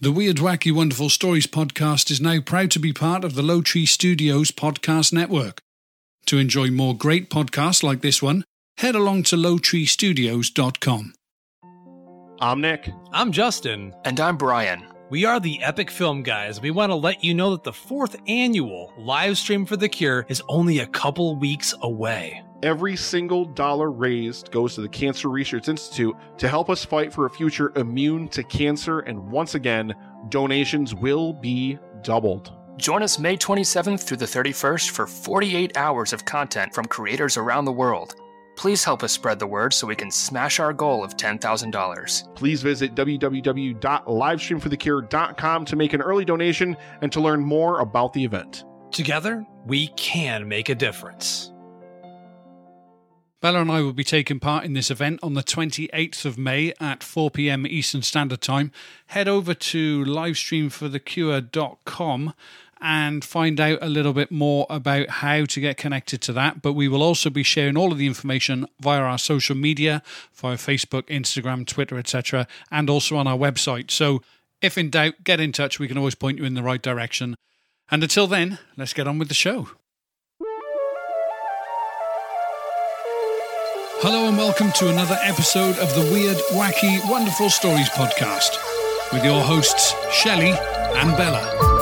The Weird, Wacky, Wonderful Stories podcast is now proud to be part of the Low Tree Studios podcast network. To enjoy more great podcasts like this one, head along to lowtreestudios.com. I'm Nick. I'm Justin. And I'm Brian. We are the Epic Film Guys. We want to let you know that the fourth annual live stream for The Cure is only a couple weeks away. Every single dollar raised goes to the Cancer Research Institute to help us fight for a future immune to cancer. And once again, donations will be doubled. Join us May 27th through the 31st for 48 hours of content from creators around the world. Please help us spread the word so we can smash our goal of $10,000. Please visit www.livestreamforthecure.com to make an early donation and to learn more about the event. Together, we can make a difference. Bella and I will be taking part in this event on the 28th of May at 4 pm Eastern Standard Time. Head over to livestreamforthecure.com and find out a little bit more about how to get connected to that. But we will also be sharing all of the information via our social media, via Facebook, Instagram, Twitter, etc., and also on our website. So if in doubt, get in touch. We can always point you in the right direction. And until then, let's get on with the show. Hello and welcome to another episode of the Weird, Wacky, Wonderful Stories podcast with your hosts, Shelley and Bella.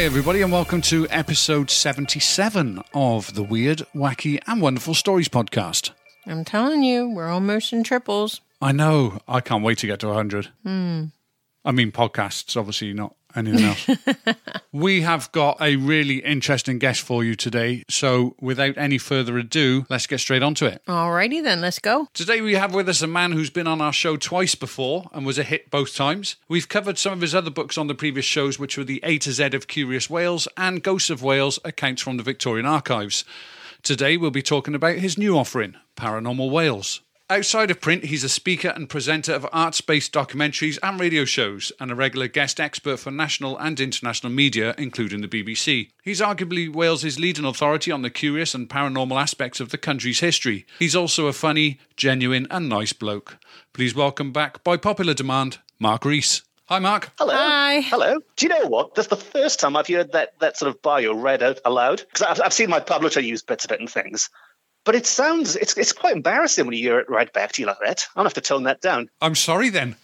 Hey, everybody, and welcome to episode 77 of the Weird, Wacky, and Wonderful Stories podcast. I'm telling you, we're almost in triples. I know. I can't wait to get to 100. Hmm. I mean, podcasts, obviously, not anything else. we have got a really interesting guest for you today. So, without any further ado, let's get straight onto it. Alrighty then, let's go. Today, we have with us a man who's been on our show twice before and was a hit both times. We've covered some of his other books on the previous shows, which were The A to Z of Curious Wales and Ghosts of Wales Accounts from the Victorian Archives. Today, we'll be talking about his new offering, Paranormal Wales. Outside of print, he's a speaker and presenter of arts based documentaries and radio shows, and a regular guest expert for national and international media, including the BBC. He's arguably Wales's leading authority on the curious and paranormal aspects of the country's history. He's also a funny, genuine, and nice bloke. Please welcome back, by popular demand, Mark Rees. Hi, Mark. Hello. Hi. Hello. Do you know what? That's the first time I've heard that, that sort of bio read out aloud. Because I've, I've seen my publisher use bits of it and things. But it sounds, it's, it's quite embarrassing when you hear it right back to you like that. I'll have to tone that down. I'm sorry then.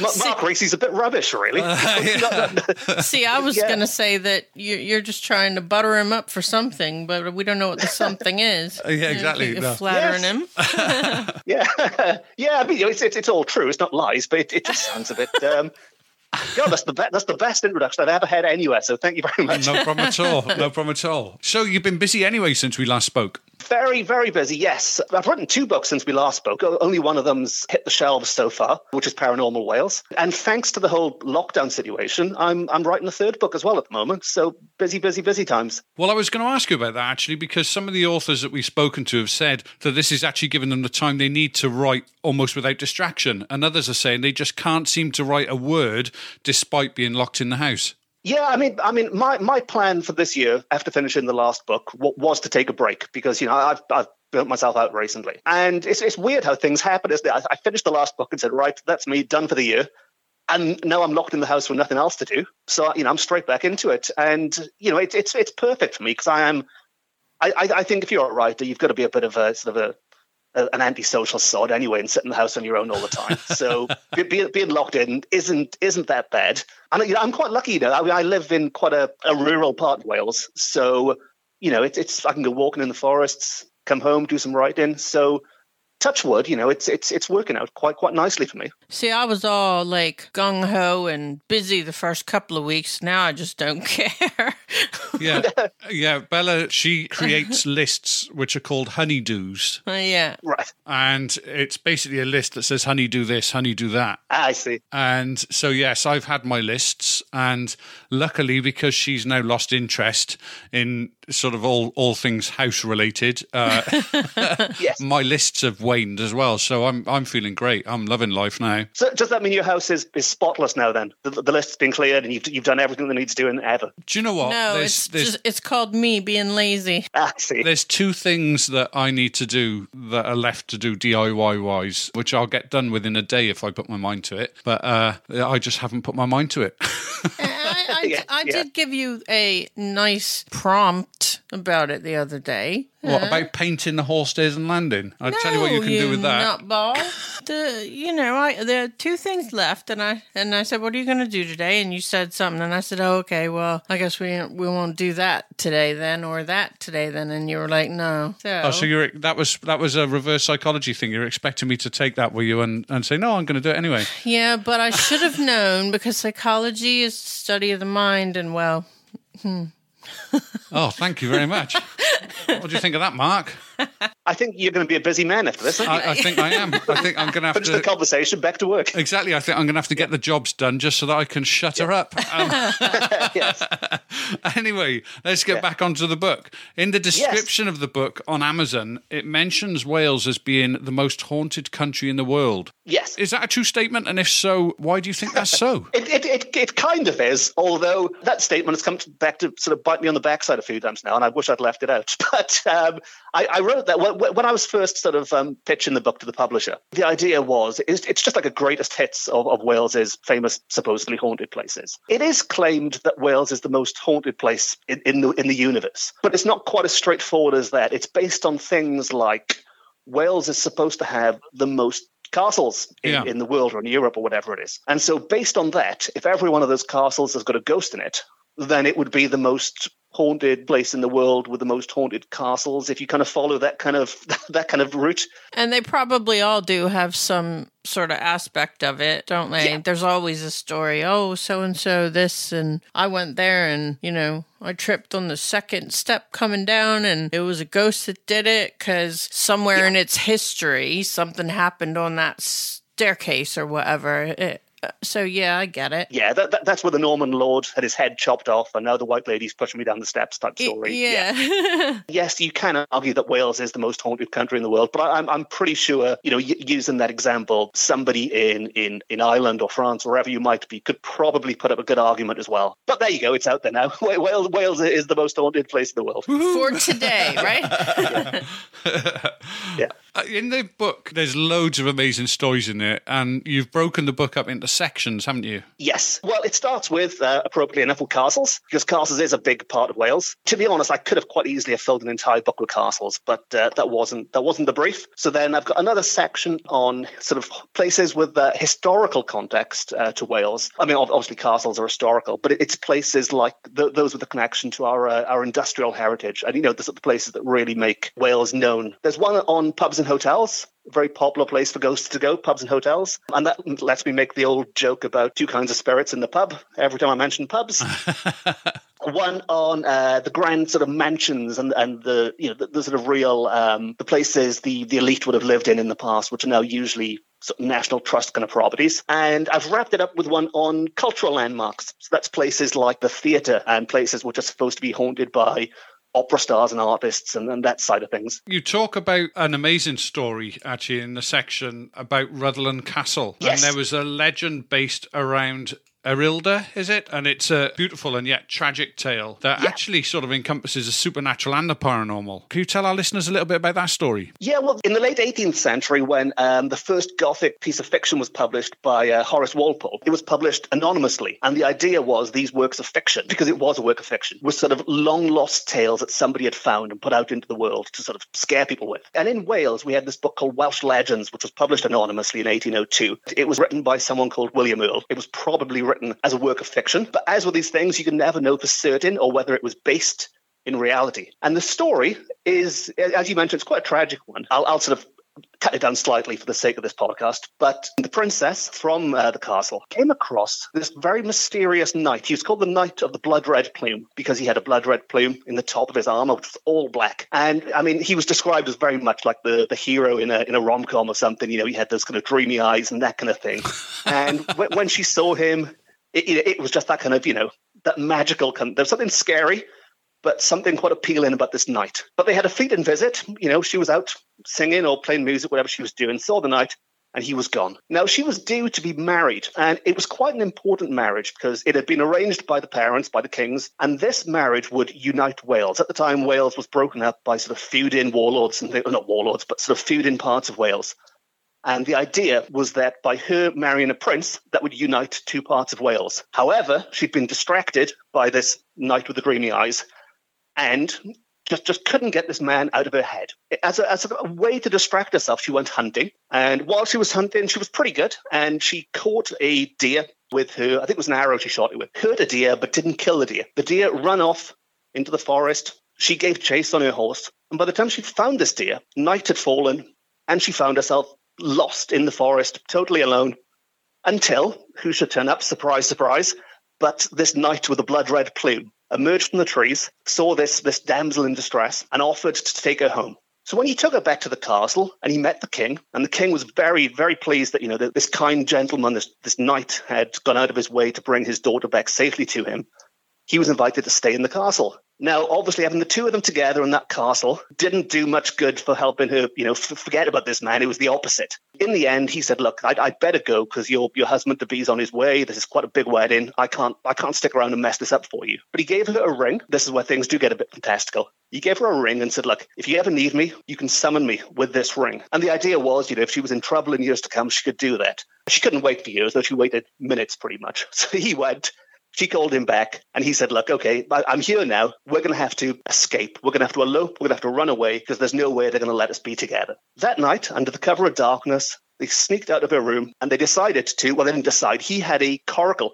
Ma- Mark Racy's a bit rubbish, really. See, I was Yeah. going to say that you, you're just trying to butter him up for something, but we don't know what the something is. Uh, yeah, exactly, You're no. flattering Yes. him. yeah. yeah, I mean, it's, it's, it's all true. It's not lies, but it, it just sounds a bit. Um, God, that's the, be- that's the best introduction I've ever had anywhere. So thank you very much. no problem at all. No problem at all. So, you've been busy anyway since we last spoke. Very, very busy. Yes, I've written two books since we last spoke. Only one of them's hit the shelves so far, which is Paranormal Wales. And thanks to the whole lockdown situation, I'm I'm writing a third book as well at the moment. So busy, busy, busy times. Well, I was going to ask you about that actually, because some of the authors that we've spoken to have said that this is actually giving them the time they need to write almost without distraction. And others are saying they just can't seem to write a word despite being locked in the house. Yeah, I mean, I mean, my, my plan for this year, after finishing the last book, w- was to take a break because you know I've I've burnt myself out recently, and it's it's weird how things happen. Isn't it? I, I finished the last book and said, right, that's me done for the year, and now I'm locked in the house with nothing else to do. So you know, I'm straight back into it, and you know, it's it's it's perfect for me because I am. I I think if you're a writer, you've got to be a bit of a sort of a a- an antisocial sod anyway and sit in the house on your own all the time. So be- being, being locked in isn't isn't that bad. And you know, I'm quite lucky. You know, I, mean, I live in quite a, a rural part of Wales, so you know, it's it's I can go walking in the forests, come home, do some writing. So touch wood, you know, it's it's it's working out quite quite nicely for me. See, I was all like gung ho and busy the first couple of weeks. Now I just don't care. Yeah, yeah. Bella, she creates lists which are called honeydews, Uh, yeah. Right. and it's basically a list that says honey do this, honey do that. I see. And so, yes, I've had my lists, and luckily, because she's now lost interest in sort of all all things house related, uh, Yes. my lists have waned as well. So I'm I'm feeling great. I'm loving life now. So does that mean your house is, is spotless now? Then the, the list's been cleared and you've you've done everything that needs doing ever. Do you know what? No, there's, it's there's, just it's called me being lazy. I see. there's two things that I need to do that are left to do DIY wise, which I'll get done within a day if I put my mind to it. But uh, I just haven't put my mind to it. I, I, Yeah, I yeah. did give you a nice prompt about it the other day. what about painting the hall stairs and landing? I'll tell you what you can do with that. Nutball. The you know, I there are two things left, and I and I said, "What are you going to do today?" And you said something, and I said, "Oh, okay. Well, I guess we we won't do that today then, or that today then." And you were like, "No." So, Oh, so you're that was that was a reverse psychology thing. You're expecting me to take that with you and, and say no, I'm going to do it anyway. yeah, but I should have known because psychology is the study of the mind, and well, hmm. Oh, thank you very much. what do you think of that, Mark? I think you're going to be a busy man after this. aren't you? I, I think I am. I think I'm going to have to Finish the conversation. Back to work. Exactly. I think I'm going to have to get the jobs done just so that I can shut her up. Um, yes. anyway, let's get back onto the book. In the description of the book on Amazon, it mentions Wales as being the most haunted country in the world. Yes. Is that a true statement? And if so, why do you think that's so? It, it, it, it kind of is, although that statement has come to- back to sort of bite me on the backside a few times now, and I wish I'd left it out. But um, I, I wrote that when, when I was first sort of um, pitching the book to the publisher. The idea was it's, it's just like a greatest hits of, of Wales's famous, supposedly haunted places. It is claimed that Wales is the most haunted place in, in, the, in the universe, but it's not quite as straightforward as that. It's based on things like Wales is supposed to have the most castles in, Yeah. in the world or in Europe or whatever it is. And so, based on that, if every one of those castles has got a ghost in it, then it would be the most haunted place in the world with the most haunted castles. If you kind of follow that kind of that kind of route, and they probably all do have some sort of aspect of it, don't they? Yeah. There's always a story. Oh, so and so this, and I went there, and you know, I tripped on the second step coming down, and it was a ghost that did it because somewhere in its history, something happened on that staircase or whatever. It, so yeah, I get it. yeah, that, that, that's where the Norman lord had his head chopped off, and now the White Lady's pushing me down the steps type story. yeah. yes, you can argue that Wales is the most haunted country in the world, but I, I'm I'm pretty sure you know y- using that example, somebody in in in Ireland or France, wherever you might be, could probably put up a good argument as well. But there you go, it's out there now. Wales Wales is the most haunted place in the world. For today, right? Yeah. Uh, In the book, there's loads of amazing stories in it, and you've broken the book up into sections, haven't you? Yes. Well, it starts with, uh, appropriately enough, with castles, because castles is a big part of Wales. To be honest, I could have quite easily have filled an entire book with castles, but uh, that wasn't that wasn't the brief. So then I've got another section on sort of places with uh, historical context uh, to Wales. I mean, obviously castles are historical, but it's places like th- those with a connection to our uh, our industrial heritage, and you know, the of places that really make Wales known. There's one on pubs and hotels very popular place for ghosts to go, pubs and hotels. And that lets me make the old joke about two kinds of spirits in the pub every time I mention pubs. One on uh, the grand sort of mansions and, and the you know the, the sort of real um, the places the, the elite would have lived in in the past, which are now usually sort of national trust kind of properties. And I've wrapped it up with one on cultural landmarks. So that's places like the theatre and places which are supposed to be haunted by opera stars and artists and, and that side of things. You talk about an amazing story actually in the section about Rhuddlan Castle, Yes. and there was a legend based around. Erilda, is it? And it's a beautiful and yet tragic tale that Yeah. actually sort of encompasses the supernatural and the paranormal. Can you tell our listeners a little bit about that story? Yeah, well, in the late 18th century, when um, the first Gothic piece of fiction was published by uh, Horace Walpole, it was published anonymously. And the idea was these works of fiction, because it was a work of fiction, were sort of long lost tales that somebody had found and put out into the world to sort of scare people with. And in Wales, we had this book called Welsh Legends, which was published anonymously in 1802. It was written by someone called William Earle. It was probably written as a work of fiction. But as with these things, you can never know for certain or whether it was based in reality. And the story is, as you mentioned, it's quite a tragic one. I'll, I'll sort of cut it down slightly for the sake of this podcast. But the princess from uh, the castle came across this very mysterious knight. He was called the Knight of the Blood Red Plume because he had a blood red plume in the top of his armor, which was all black. And I mean, he was described as very much like the, the hero in a in a rom com or something. You know, he had those kind of dreamy eyes and that kind of thing. and when, when she saw him, it, it, it was just that kind of you know that magical kind. There's something scary but something quite appealing about this knight. But they had a fleeting visit. You know, she was out singing or playing music, whatever she was doing, saw the knight, and he was gone. Now, she was due to be married, and it was quite an important marriage because it had been arranged by the parents, by the kings, and this marriage would unite Wales. At the time, Wales was broken up by sort of feuding warlords, and not warlords, but sort of feuding parts of Wales. And the idea was that by her marrying a prince, that would unite two parts of Wales. However, she'd been distracted by this knight with the dreamy eyes and just just couldn't get this man out of her head. As a, as a way to distract herself, she went hunting. And while she was hunting, she was pretty good. And she caught a deer with her, I think it was an arrow she shot it with, hurt a deer, but didn't kill the deer. The deer ran off into the forest. She gave chase on her horse. And by the time she found this deer, night had fallen, and she found herself lost in the forest, totally alone, until, who should turn up, surprise, surprise, but this knight with a blood red plume emerged from the trees, saw this, this damsel in distress, and offered to take her home. So when he took her back to the castle and he met the king, and the king was very, very pleased that, you know, that this kind gentleman, this, this knight had gone out of his way to bring his daughter back safely to him, he was invited to stay in the castle. Now, obviously, having the two of them together in that castle didn't do much good for helping her, you know, f- forget about this man. It was the opposite. In the end, he said, "Look, I'd, I'd better go because your your husband to be's on his way. This is quite a big wedding. I can't I can't stick around and mess this up for you." But he gave her a ring. This is where things do get a bit fantastical. He gave her a ring and said, "Look, if you ever need me, you can summon me with this ring." And the idea was, you know, if she was in trouble in years to come, she could do that. She couldn't wait for years, though. She waited minutes, pretty much. So he went she called him back and he said, Look, okay, I'm here now. We're going to have to escape. We're going to have to elope. We're going to have to run away because there's no way they're going to let us be together. That night, under the cover of darkness, they sneaked out of her room and they decided to, well, they didn't decide. He had a coracle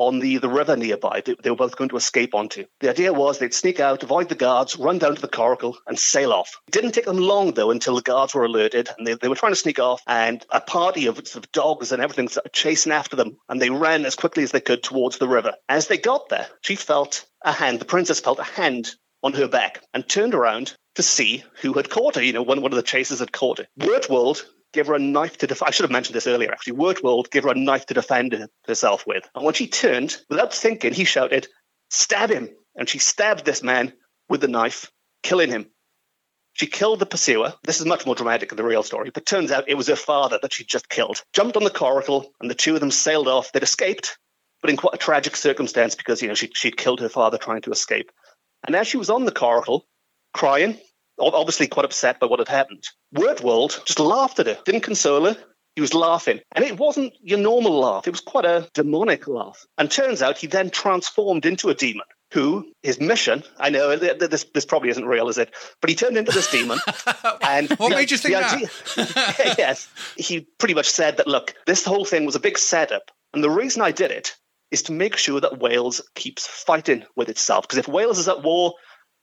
on the, the river nearby they, they were both going to escape onto. The idea was they'd sneak out, avoid the guards, run down to the coracle, and sail off. It didn't take them long, though, until the guards were alerted, and they, they were trying to sneak off, and a party of, sort of dogs and everything started chasing after them, and they ran as quickly as they could towards the river. As they got there, she felt a hand, the princess felt a hand on her back, and turned around to see who had caught her. You know, one, one of the chasers had caught her. Wertwold give her a knife to defend. I should have mentioned this earlier, actually. Wertwold give her a knife to defend herself with. And when she turned, without thinking, he shouted, Stab him! And she stabbed this man with the knife, killing him. She killed the pursuer. This is much more dramatic than the real story, but turns out it was her father that she just killed. Jumped on the coracle, and the two of them sailed off. They'd escaped, but in quite a tragic circumstance because, you know, she, she'd killed her father trying to escape. And as she was on the coracle, crying, obviously quite upset by what had happened. Wertwold just laughed at her, didn't console her. He was laughing. And it wasn't your normal laugh, it was quite a demonic laugh. And turns out he then transformed into a demon who his mission I know this this probably isn't real, is it? But he turned into this demon. and what the, made you think that? yes, he pretty much said that. Look, this whole thing was a big setup, and the reason I did it is to make sure that Wales keeps fighting with itself. Because if Wales is at war,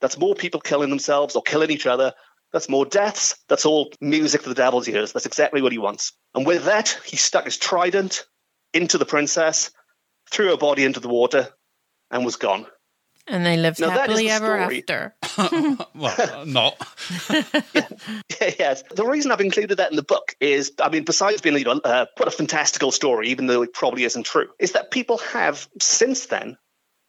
that's more people killing themselves or killing each other. That's more deaths. That's all music to the devil's ears. That's exactly what he wants. And with that, he stuck his trident into the princess, threw her body into the water, and was gone. And they lived now, happily ever story. after. well, not. yeah. Yes. The reason I've included that in the book is, I mean, besides being you know, uh, quite a fantastical story, even though it probably isn't true, is that people have since then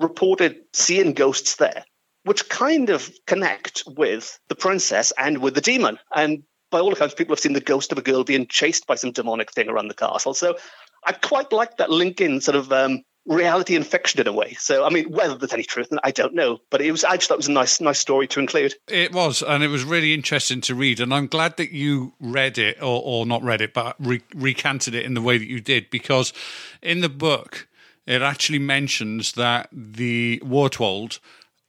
reported seeing ghosts there which kind of connect with the princess and with the demon. And by all accounts, people have seen the ghost of a girl being chased by some demonic thing around the castle. So I quite like that link in sort of um, reality and fiction in a way. So I mean, whether there's any truth, I don't know. But it was I just thought it was a nice, nice story to include. It was, and it was really interesting to read. And I'm glad that you read it, or, or not read it, but re- recanted it in the way that you did, because in the book it actually mentions that the Wertwold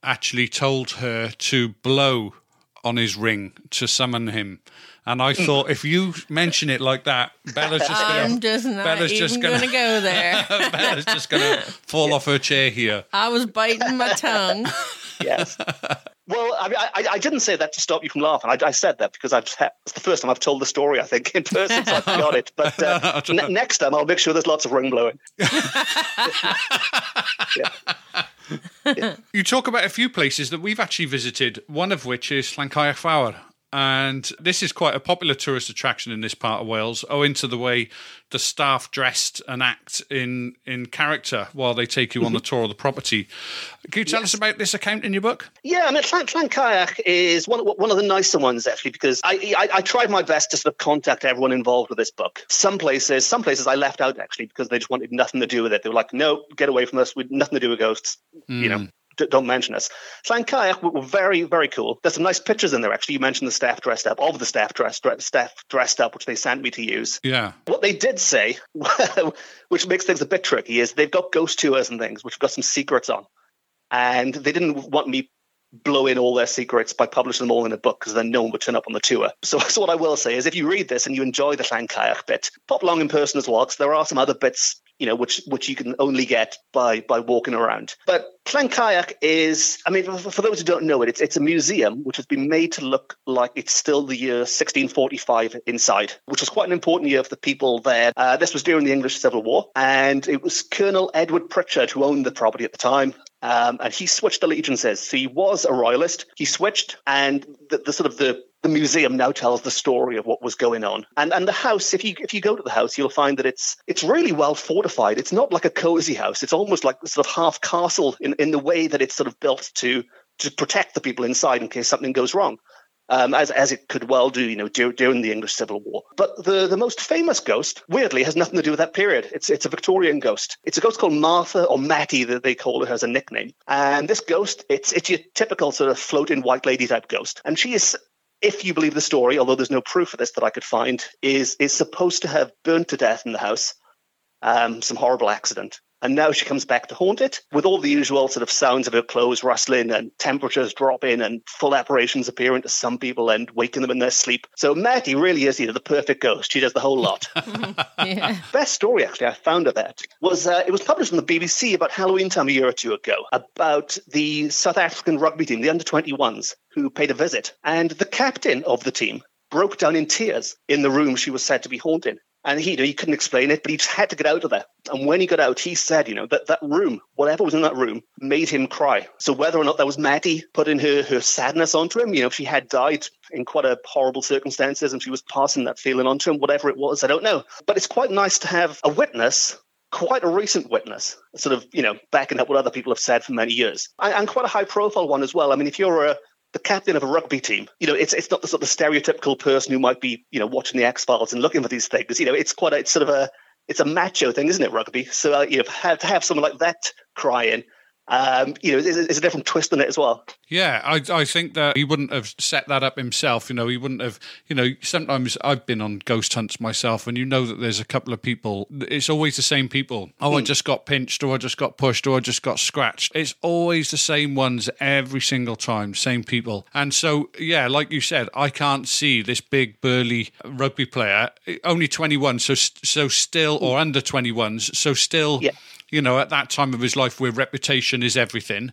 actually told her to blow on his ring to summon him. And I hmm. thought, if you mention it like that, Bella's just going to. I'm just not Bella's even just going to go there. Bella's just going to fall off her chair here. I was biting my tongue. Yes. Well, I mean, I, I didn't say that to stop you from laughing. I, I said that because I've it's the first time I've told the story. I think in person, so I got it. But uh, n- next time, I'll make sure there's lots of ring blowing. You talk about a few places that we've actually visited, one of which is Llancaich Fawr. And this is quite a popular tourist attraction in this part of Wales, owing to the way the staff dressed and act in, in character while they take you on the mm-hmm. tour of the property. Can you tell us about this account in your book? Yeah, I mean, Llan, Llancaich is one, one of the nicer ones actually because I, I I tried my best to sort of contact everyone involved with this book. Some places, some places I left out actually because they just wanted nothing to do with it. They were like, "No, get away from us. We've nothing to do with ghosts." You know, d- don't mention us. Llancaich were, were very, very cool. There's some nice pictures in there actually. You mentioned the staff dressed up, all of the staff dressed staff dressed up, which they sent me to use. Yeah. What they did say, which makes things a bit tricky, is they've got ghost tours and things, which have got some secrets on. And they didn't want me blow in all their secrets by publishing them all in a book because then no one would turn up on the tour. So, so what I will say is if you read this and you enjoy the Llancaich bit, pop along in person as well, because there are some other bits you know, which which you can only get by by walking around. But Llancaich is, I mean, for, for those who don't know it, it's it's a museum which has been made to look like it's still the year 1645 inside, which was quite an important year for the people there. Uh, this was during the English Civil War, and it was Colonel Edward Pritchard who owned the property at the time. Um, and he switched allegiances. So he was a royalist. He switched, and the, the sort of the the museum now tells the story of what was going on. And and the house, if you if you go to the house, you'll find that it's it's really well fortified. It's not like a cozy house. It's almost like sort of half castle in, in the way that it's sort of built to to protect the people inside in case something goes wrong. Um, as, as it could well do, you know, dur- during the English Civil War. But the, the most famous ghost, weirdly, has nothing to do with that period. It's it's a Victorian ghost. It's a ghost called Martha or Mattie that they call her as a nickname. And this ghost, it's it's your typical sort of floating white lady type ghost. And she is if you believe the story, although there's no proof of this that I could find, is is supposed to have burnt to death in the house, um, some horrible accident, and now she comes back to haunt it with all the usual sort of sounds of her clothes rustling and temperatures dropping and full apparitions appearing to some people and waking them in their sleep. So Mattie really is you know the perfect ghost. She does the whole lot. Yeah. Best story actually I found of that was uh, it was published on the BBC about Halloween time a year or two ago about the South African rugby team, the under 21s, who paid a visit, and the captain of the team broke down in tears in the room she was said to be haunting. And he, you know, he couldn't explain it, but he just had to get out of there. And when he got out, he said, you know, that that room, whatever was in that room, made him cry. So whether or not that was Maddie putting her her sadness onto him, you know, if she had died in quite a horrible circumstances and she was passing that feeling onto him, whatever it was, I don't know. But it's quite nice to have a witness quite a recent witness, sort of, you know, backing up what other people have said for many years, and, and quite a high profile one as well. I mean, if you're a the captain of a rugby team, you know, it's it's not the sort of stereotypical person who might be, you know, watching the X Files and looking for these things. You know, it's quite a, it's sort of a, it's a macho thing, isn't it, rugby? So uh, you know, have, to have someone like that crying, um, you know, is a different twist on it as well. Yeah, I, I think that he wouldn't have set that up himself. You know, he wouldn't have, you know, sometimes I've been on ghost hunts myself and you know that there's a couple of people, it's always the same people. Oh, I just got pinched or I just got pushed or I just got scratched. It's always the same ones every single time, same people. And so, yeah, like you said, I can't see this big burly rugby player, only 21, so, so still, or under 21s, so still. Yeah you know, at that time of his life where reputation is everything,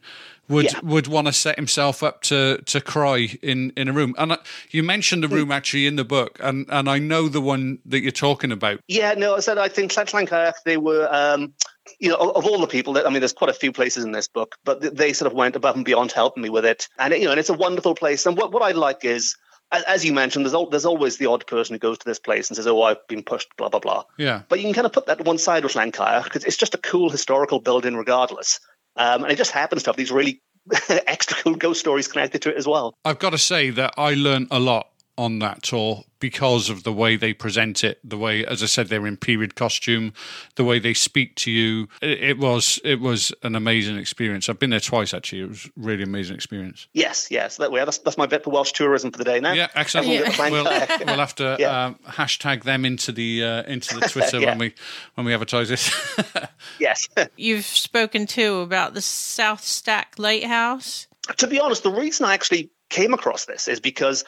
would Yeah. would want to set himself up to to cry in in a room. And uh, you mentioned the room actually in the book, and and I know the one that you're talking about. Yeah, no, I said I think Llancaich, they were, um, you know, of, of all the people that I mean, there's quite a few places in this book, but they sort of went above and beyond helping me with it, and you know, and it's a wonderful place. And what what I like is. As you mentioned, there's al- there's always the odd person who goes to this place and says, "Oh, I've been pushed," blah blah blah. Yeah. But you can kind of put that to one side with Llancaich because it's just a cool historical building, regardless. Um, and it just happens to have these really extra cool ghost stories connected to it as well. I've got to say that I learned a lot on that tour because of the way they present it, the way, as I said, they're in period costume, the way they speak to you. It, it was it was an amazing experience. I've been there twice actually. It was a really amazing experience. Yes, yes, that way. That's, that's my bit for Welsh tourism for the day now. Yeah, excellent. Yeah. We'll, we'll have to Yeah. um, hashtag them into the uh, into the Twitter Yeah. when we when we advertise this. Yes. You've spoken too about the South Stack Lighthouse. to be honest, the reason I actually came across this is because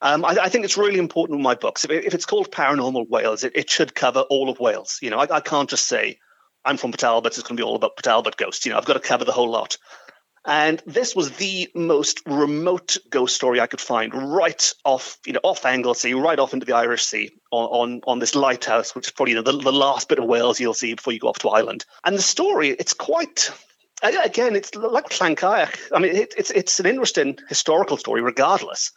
um, I, I think it's really important in my books. If, if it's called Paranormal Wales, it, it should cover all of Wales. You know, I, I can't just say I'm from Port Talbot. It's going to be all about Port Talbot ghosts. You know, I've got to cover the whole lot. And this was the most remote ghost story I could find, right off, you know, off Anglesey, right off into the Irish Sea, on on, on this lighthouse, which is probably you know, the, the last bit of Wales you'll see before you go off to Ireland. And the story, it's quite again, it's like Llancaich. I mean, it, it's it's an interesting historical story, regardless.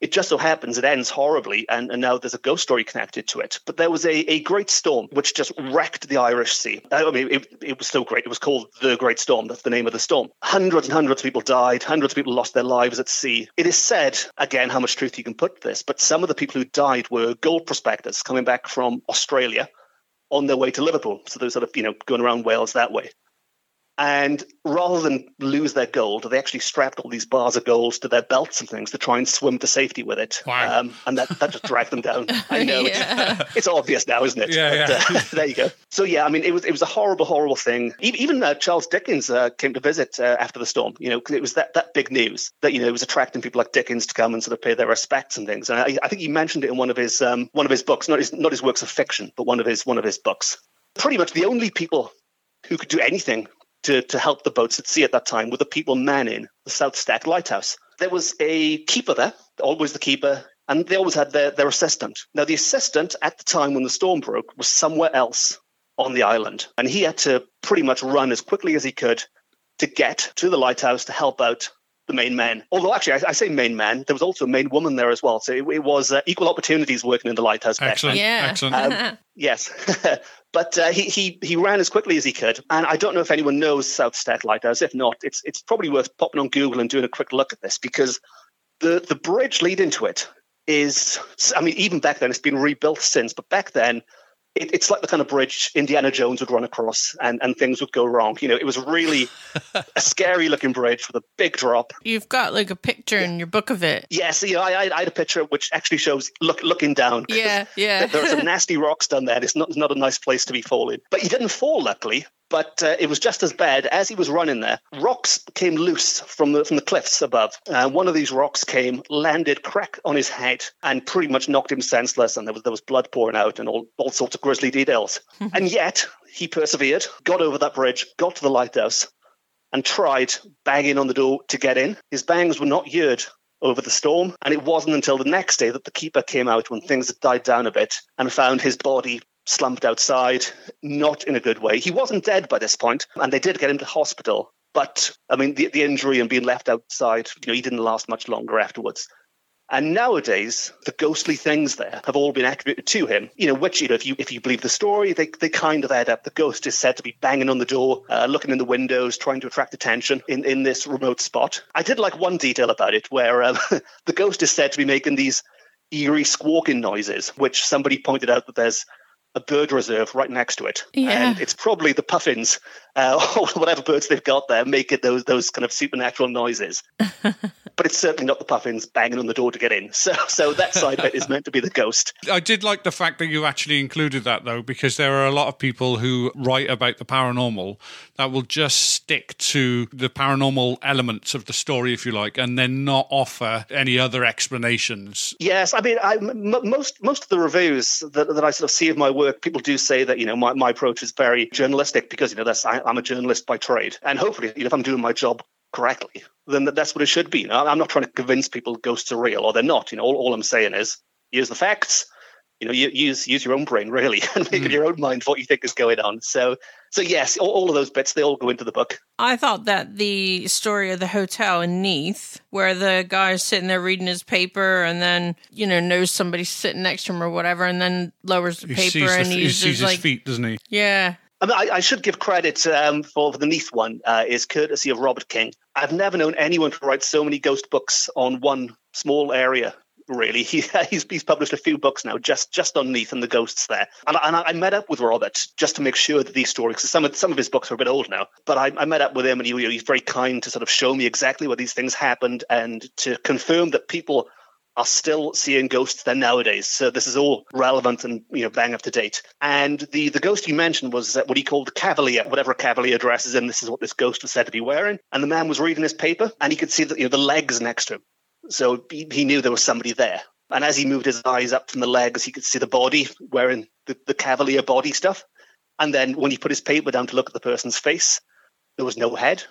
It just so happens it ends horribly, and, and now there's a ghost story connected to it. But there was a, a great storm which just wrecked the Irish Sea. I mean, it, it was so great. It was called the Great Storm. That's the name of the storm. Hundreds and hundreds of people died. Hundreds of people lost their lives at sea. It is said, again, how much truth you can put this, but some of the people who died were gold prospectors coming back from Australia on their way to Liverpool. So they were sort of, you know, going around Wales that way. And rather than lose their gold, they actually strapped all these bars of gold to their belts and things to try and swim to safety with it. Wow. Um, and that, that just dragged them down. I know Yeah. it's, it's obvious now, isn't it? Yeah, But, uh, there you go. So yeah, I mean, it was it was a horrible, horrible thing. Even uh, Charles Dickens uh, came to visit uh, after the storm. You know, 'cause it was that that big news that you know it was attracting people like Dickens to come and sort of pay their respects and things. And I, I think he mentioned it in one of his um, one of his books, not his not his works of fiction, but one of his one of his books. Pretty much the only people who could do anything to, to help the boats at sea at that time were the people manning the South Stack Lighthouse. There was a keeper there, always the keeper, and they always had their, their assistant. Now, the assistant at the time when the storm broke was somewhere else on the island, and he had to pretty much run as quickly as he could to get to the lighthouse to help out the main man. Although, actually, I, I say main man, there was also a main woman there as well. So it, it was uh, equal opportunities working in the lighthouse back then. Excellent. Yeah. Excellent. Um, Yes, but uh, he, he he ran as quickly as he could, and I don't know if anyone knows South Stack Lighthouse. If not, it's it's probably worth popping on Google and doing a quick look at this because the the bridge leading to it is, I mean, even back then it's been rebuilt since, but back then. It, it's like the kind of bridge Indiana Jones would run across and, and things would go wrong. You know, it was really a scary looking bridge with a big drop. You've got like a picture in your book of it. Yes, you know, I, I had a picture which actually shows look looking down. Yeah, yeah. there are some nasty rocks down there. It's not, it's not a nice place to be falling. But he didn't fall, luckily. But uh, it was just as bad as he was running there. Rocks came loose from the from the cliffs above. Uh, one of these rocks came, landed crack on his head, and pretty much knocked him senseless. And there was there was blood pouring out, and all, all sorts of grisly details. and yet he persevered, got over that bridge, got to the lighthouse, and tried banging on the door to get in. His bangs were not heard over the storm, and it wasn't until the next day that the keeper came out when things had died down a bit and found his body slumped outside, not in a good way. He wasn't dead by this point, and they did get him to hospital. But I mean, the, the injury and being left outside, you know, he didn't last much longer afterwards. And nowadays, the ghostly things there have all been attributed to him. You know, which you know, if you if you believe the story, they they kind of add up. The ghost is said to be banging on the door, uh, looking in the windows, trying to attract attention in in this remote spot. I did like one detail about it, where um, the ghost is said to be making these eerie squawking noises, which somebody pointed out that there's a bird reserve right next to it, Yeah. and it's probably the puffins uh, or whatever birds they've got there making those those kind of supernatural noises. but it's certainly not the puffins banging on the door to get in. So, so that side of is meant to be the ghost. I did like the fact that you actually included that though, because there are a lot of people who write about the paranormal that will just stick to the paranormal elements of the story, if you like, and then not offer any other explanations. Yes, I mean, I, m- most most of the reviews that, that I sort of see of my work, people do say that you know my, my approach is very journalistic because you know that's I, I'm a journalist by trade, and hopefully, you know, if I'm doing my job correctly, then that, that's what it should be. You know, I'm not trying to convince people ghosts are real or they're not. You know, all, all I'm saying is here's the facts. You know, you, use use your own brain really and make in your own mind what you think is going on. So, so yes, all, all of those bits they all go into the book. I thought that the story of the hotel in Neath, where the guy's sitting there reading his paper and then, you know, knows somebody's sitting next to him or whatever, and then lowers the He paper sees, the, and he sees just his like, feet, doesn't he? yeah. I, mean, I, I should give credit um, for, for the Neath one uh, is courtesy of Robert King. I've never known anyone to write so many ghost books on one small area. Really, he, he's he's published a few books now, just just on Neath and the ghosts there. And, I- and I met up with Robert just to make sure that these stories, because some of some of his books are a bit old now, but I, I met up with him and he, he's very kind to sort of show me exactly where these things happened and to confirm that people are still seeing ghosts then nowadays. So this is all relevant and you know bang up to date. And the the ghost you mentioned was what he called the cavalier, whatever cavalier dress is in. This is what this ghost was said to be wearing. And the man was reading his paper, and he could see that you know the legs next to him. So he, he knew there was somebody there. And as he moved his eyes up from the legs, he could see the body wearing the, the cavalier body stuff. And then when he put his paper down to look at the person's face, there was no head.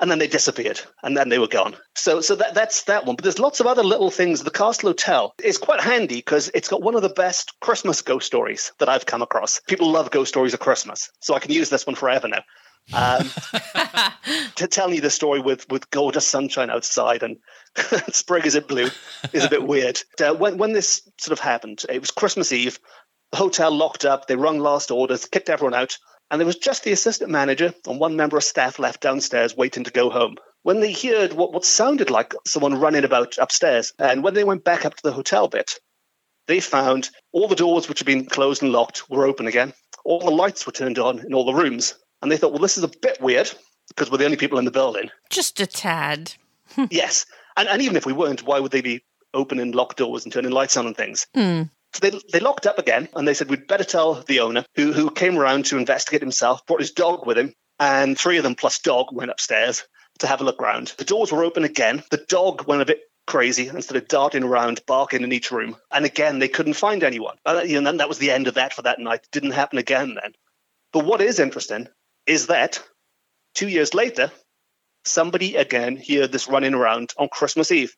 and then they disappeared, and then they were gone. So, so that that's that one. But there's lots of other little things. The Castle Hotel is quite handy because it's got one of the best Christmas ghost stories that I've come across. People love ghost stories at Christmas, so I can use this one forever now. Um, to tell you the story with with gorgeous sunshine outside and spring is in blue is a bit weird. Uh, when when this sort of happened, it was Christmas Eve. The hotel locked up. They rung last orders, kicked everyone out, and there was just the assistant manager and one member of staff left downstairs waiting to go home. When they heard what, what sounded like someone running about upstairs, and when they went back up to the hotel bit, they found all the doors which had been closed and locked were open again. All the lights were turned on in all the rooms. And they thought, well, this is a bit weird because we're the only people in the building. Just a tad. yes. And, and even if we weren't, why would they be opening locked doors and turning lights on and things? Mm. So they, they locked up again and they said, we'd better tell the owner, who, who came around to investigate himself, brought his dog with him, and three of them plus dog went upstairs to have a look around. The doors were open again. The dog went a bit crazy and started darting around, barking in each room. And again, they couldn't find anyone. And, then that was the end of that for that night. It didn't happen again then. But what is interesting is that two years later, somebody again hear this running around on Christmas Eve.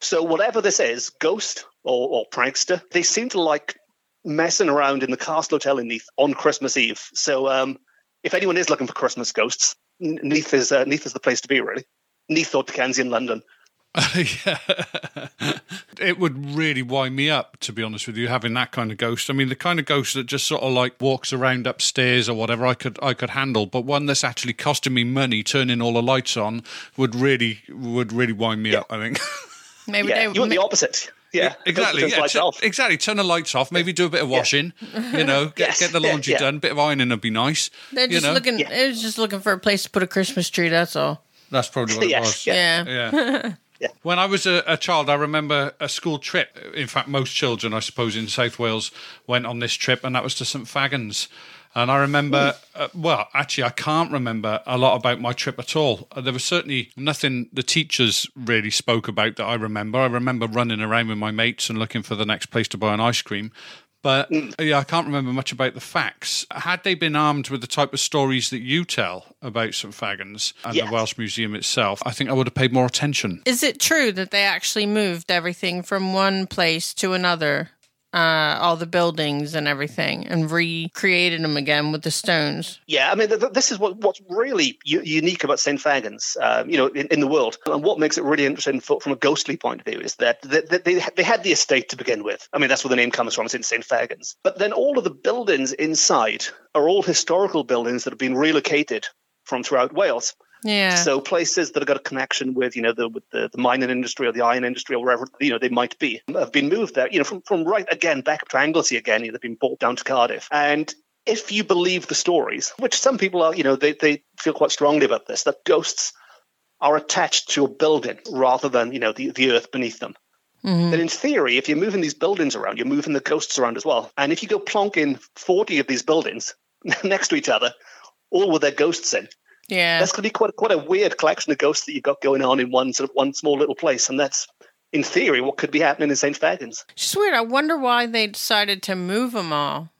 So whatever this is, ghost or, or prankster, they seem to like messing around in the Castle Hotel in Neath on Christmas Eve. So um, if anyone is looking for Christmas ghosts, Neath is uh, Neath is the place to be, really. Neath or Dickensian London. yeah. it would really wind me up, to be honest with you, having that kind of ghost. I mean, the kind of ghost that just sort of like walks around upstairs or whatever, I could I could handle. But one that's actually costing me money, turning all the lights on, would really would really wind me Yeah. up. I think. Maybe Yeah, they you want the opposite. Yeah, exactly. Turns Yeah, lights tu- off. exactly. Turn the lights off. Maybe do a bit of washing. You know, get Yes. get the laundry yeah. done. bit of ironing would be nice. They're you just know? looking. Yeah. It was just looking for a place to put a Christmas tree. That's all. That's probably what it Yes, was. yeah. Yeah. Yeah. When I was a, a child, I remember a school trip. In fact, most children, I suppose, in South Wales went on this trip, and that was to St Fagans. And I remember, uh, well, actually, I can't remember a lot about my trip at all. Uh, there was certainly nothing the teachers really spoke about that I remember. I remember running around with my mates and looking for the next place to buy an ice cream. But mm. yeah, I can't remember much about the facts. Had they been armed with the type of stories that you tell about St Fagans and Yes. the Welsh Museum itself, I think I would have paid more attention. Is it true that they actually moved everything from one place to another? Uh, all the buildings and everything, and recreated them again with the stones. Yeah, I mean, th- th- this is what, what's really u- unique about St. Fagans, um, you know, in, in the world. And what makes it really interesting for, from a ghostly point of view is that, that they, they had the estate to begin with. I mean, that's where the name comes from, it's in St. Fagans. But then all of the buildings inside are all historical buildings that have been relocated from throughout Wales. Yeah. So places that have got a connection with, you know, the with the, the mining industry or the iron industry or wherever you know they might be, have been moved there. You know, from from right again back up to Anglesey again. You know, they've been brought down to Cardiff. And if you believe the stories, which some people are, you know, they they feel quite strongly about this, that ghosts are attached to a building rather than you know the the earth beneath them. Mhm. Then in theory, if you're moving these buildings around, you're moving the ghosts around as well. And if you go plonk in 40 of these buildings next to each other, all with their ghosts in, Yeah. that's going to be quite quite a weird collection of ghosts that you've got going on in one sort of one small little place, and that's in theory what could be happening in St. Fagans. It's just weird. I wonder why they decided to move them all.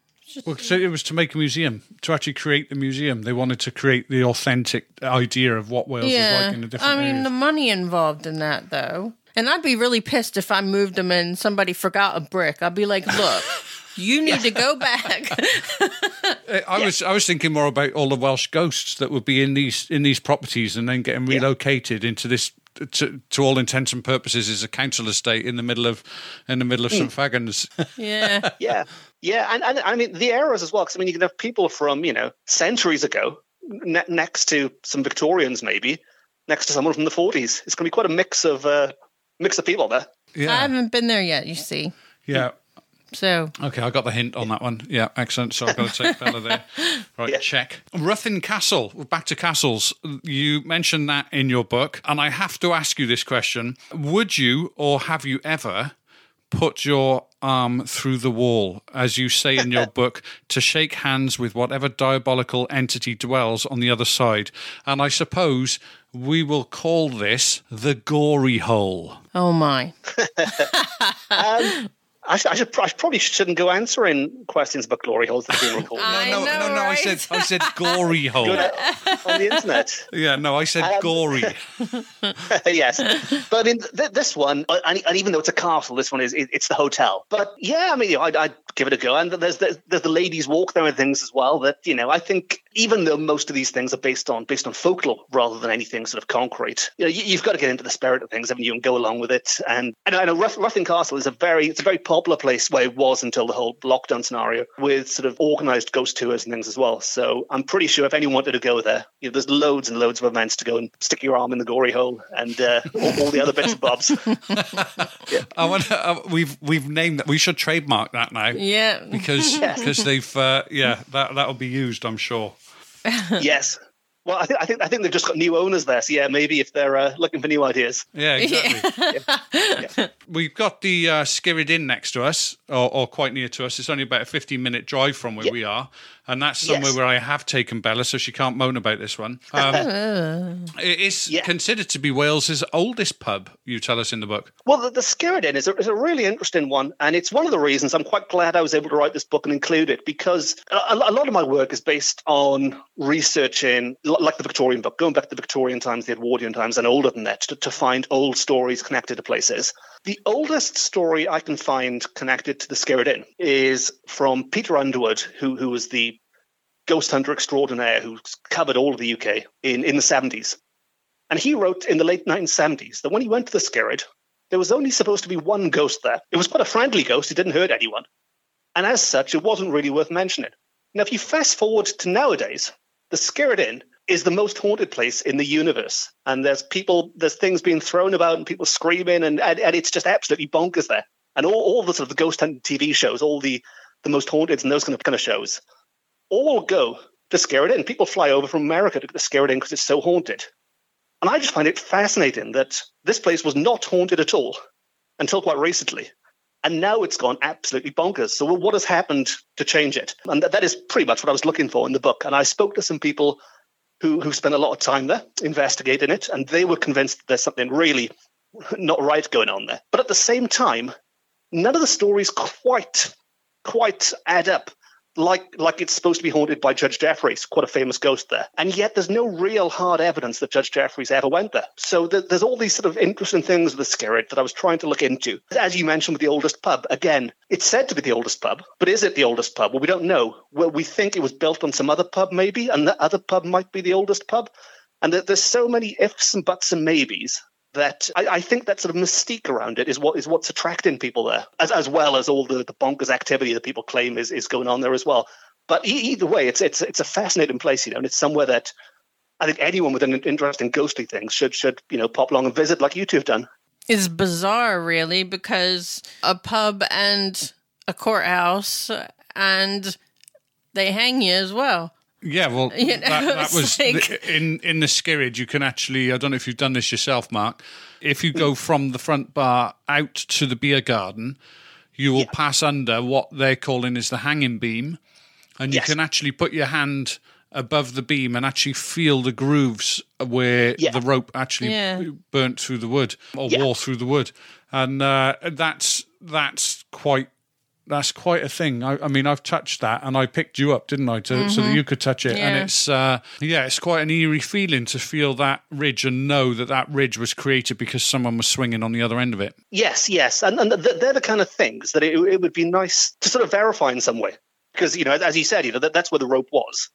Well, so it was to make a museum, to actually create the museum. They wanted to create the authentic idea of what Wales was yeah. like in the different I mean, areas. the money involved in that, though. And I'd be really pissed if I moved them and somebody forgot a brick. I'd be like, look, you need to go back. I was I was thinking more about all the Welsh ghosts that would be in these in these properties and then getting relocated into this. To, to all intents and purposes, is a council estate in the middle of in the middle of St Fagans. yeah. Yeah, yeah, and, and I mean the eras as well, because I mean you can have people from you know centuries ago ne- next to some Victorians, maybe next to someone from the 40s. It's going to be quite a mix of uh, mix of people there. Yeah, I haven't been there yet, you see. yeah. So, Okay, I got the hint on that one. Yeah, excellent. So I've got to take Bella there. Right, Yeah. check. Ruthin Castle. Back to castles. You mentioned that in your book, and I have to ask you this question: Would you, or have you ever, put your arm through the wall, as you say in your book, to shake hands with whatever diabolical entity dwells on the other side? And I suppose we will call this the gory hole. oh my. Um, I, should, I, should, I probably shouldn't go answering questions about glory holes that have been recorded. I no, no, know, no, no. I said, I said gory hole. On the internet. Yeah, no, I said Um, gory. yes, but I mean th- this one, uh, and, and even though it's a castle, this one is it, it's the hotel. But yeah, I mean, you know, I'd, I'd give it a go. And there's, there's there's the ladies' walk there and things as well. That you know, I think even though most of these things are based on based on folklore rather than anything sort of concrete, you know, you, you've got to get into the spirit of things, haven't you, and go along with it. And I know, I know Ruth, Ruthin Castle is a very it's a very popular place where it was until the whole lockdown scenario with sort of organised ghost tours and things as well. So I'm pretty sure if anyone wanted to go there, you know, there's loads and loads of events to go and stick your arm in the gory hole and uh, all, all the other bits and bobs. I want. Uh, we've we've named that. We should trademark that now Yeah. because because they've uh, yeah that that'll be used. I'm sure. yes. Well, I think I think I think they've just got new owners there. So yeah, maybe if they're uh, looking for new ideas. Yeah, exactly. We've got the uh, Skirrid Inn next to us, or, or quite near to us. It's only about a 15 minute drive from where Yeah. we are. And that's somewhere Yes. where I have taken Bella, so she can't moan about this one. Um, it is Yeah. considered to be Wales's oldest pub, you tell us in the book. Well, the, the Skirrid Inn is a, is a really interesting one, and it's one of the reasons I'm quite glad I was able to write this book and include it because a, a lot of my work is based on researching, li- like the Victorian book, going back to the Victorian times, the Edwardian times, and older than that, to, to find old stories connected to places. The oldest story I can find connected to the Skirrid Inn is from Peter Underwood, who, who was the ghost hunter extraordinaire who covered all of the UK in, in the 70s. And he wrote in the late 1970s that when he went to the Skirrid, there was only supposed to be one ghost there. It was quite a friendly ghost, it didn't hurt anyone. And as such, it wasn't really worth mentioning. Now, if you fast forward to nowadays, the Skirrid Inn is the most haunted place in the universe. And there's people, there's things being thrown about and people screaming, and, and, and it's just absolutely bonkers there. And all, all the sort of the ghost hunting TV shows, all the, the most haunted and those kind of, kind of shows, all go to Skirrid Inn. People fly over from America to Skirrid Inn because it's so haunted. And I just find it fascinating that this place was not haunted at all until quite recently. And now it's gone absolutely bonkers. So, what has happened to change it? And that, that is pretty much what I was looking for in the book. And I spoke to some people who, who spent a lot of time there investigating it, and they were convinced there's something really not right going on there. But at the same time, none of the stories quite quite add up like like it's supposed to be haunted by Judge Jeffreys, quite a famous ghost there. And yet there's no real hard evidence that Judge Jeffreys ever went there. So th- there's all these sort of interesting things with the Skirrid that I was trying to look into. As you mentioned with the oldest pub, again, it's said to be the oldest pub, but is it the oldest pub? Well, we don't know. Well, we think it was built on some other pub maybe, and that other pub might be the oldest pub. And there- there's so many ifs and buts and maybes that I, I think that sort of mystique around it is what is what's attracting people there, as as well as all the, the bonkers activity that people claim is, is going on there as well. But either way, it's it's it's a fascinating place, you know, and it's somewhere that I think anyone with an interest in ghostly things should should you know pop along and visit, like you two have done. It's bizarre, really, because a pub and a courthouse, and they hang you as well. Yeah, well, You know, that, that was like- in in the Skirrid. You can actually, I don't know if you've done this yourself, Mark. If you go from the front bar out to the beer garden, you will pass under what they're calling is the hanging beam, and you Yes. can actually put your hand above the beam and actually feel the grooves where Yeah. the rope actually Yeah. burnt through the wood or Yeah. wore through the wood, and uh, that's that's quite that's quite a thing. I, I mean, I've touched that, and I picked you up, didn't I, to, so that you could touch it. And it's uh, yeah, it's quite an eerie feeling to feel that ridge and know that that ridge was created because someone was swinging on the other end of it. Yes, yes, and, and th- they're the kind of things that it, it would be nice to sort of verify in some way, because you know, as you said, you know, that, that's where the rope was.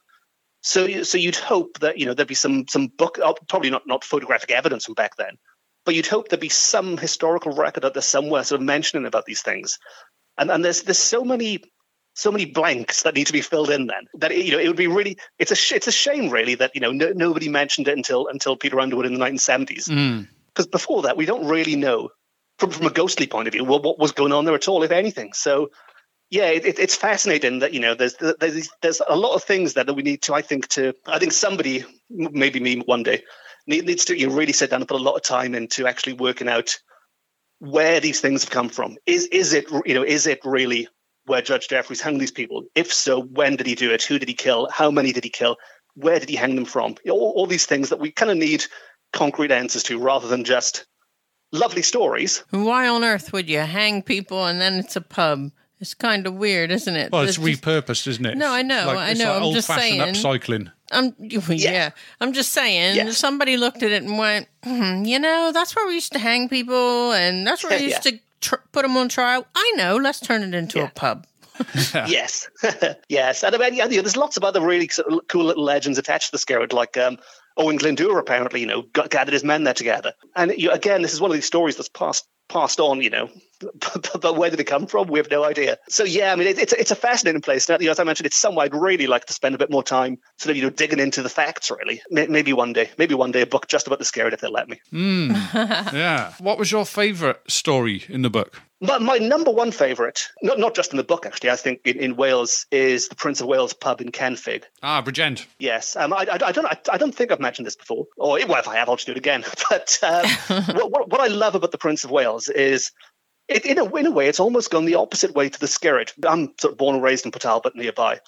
So, you- so you'd hope that you know there'd be some some book, oh, probably not not photographic evidence from back then, but you'd hope there'd be some historical record out there somewhere, sort of mentioning about these things. And and there's there's so many so many blanks that need to be filled in then that you know it would be really it's a sh- it's a shame really that you know no, nobody mentioned it until until Peter Underwood in the 1970s Mm. because before that we don't really know from, from a ghostly point of view what, what was going on there at all if anything so yeah it, it, it's fascinating that you know there's there's there's a lot of things that we need to i think to i think somebody maybe me one day needs to you know, really sit down and put a lot of time into actually working out where these things have come from is is it you know is it really where judge jeffreys hung these people if so when did he do it who did he kill how many did he kill where did he hang them from You know, all, all these things that we kind of need concrete answers to rather than just lovely stories. Why on earth would you hang people and then it's a pub? It's kind of weird, isn't it? Well, it's There's just- repurposed, isn't it? No, I know, Like- I it's know, Like I'm just old-fashioned saying. upcycling. I'm yeah. I'm just saying. Yes. Somebody looked at it and went, hmm, you know, that's where we used to hang people, and that's where we used Yeah. to tr- put them on trial. I know. Let's turn it into Yeah. a pub. yes, yes, and I mean, yeah, there's lots of other really cool little legends attached to the Skirrid, like um, Owen Glendower apparently, you know, got, gathered his men there together. And you, again, this is one of these stories that's passed passed on, you know, but, but where did it come from? We have no idea. So yeah, I mean, it, it's it's a fascinating place. Now, you know, as I mentioned, it's somewhere I'd really like to spend a bit more time, sort of, you know, digging into the facts. Really, May- maybe one day, maybe one day, a book just about the Skirrid if they'll let me. Yeah. What was your favourite story in the book? But my number one favourite, not not just in the book actually, I think in, in Wales is the Prince of Wales pub in Kenfig. Ah, Bridgend. Yes, um, I, I, I don't. I, I don't think I've mentioned this before, or well, if I have, I'll just do it again. But um, what, what, what I love about the Prince of Wales is, it, in a in a way, it's almost gone the opposite way to the Skirrid. I'm sort of born and raised in Port Talbot nearby,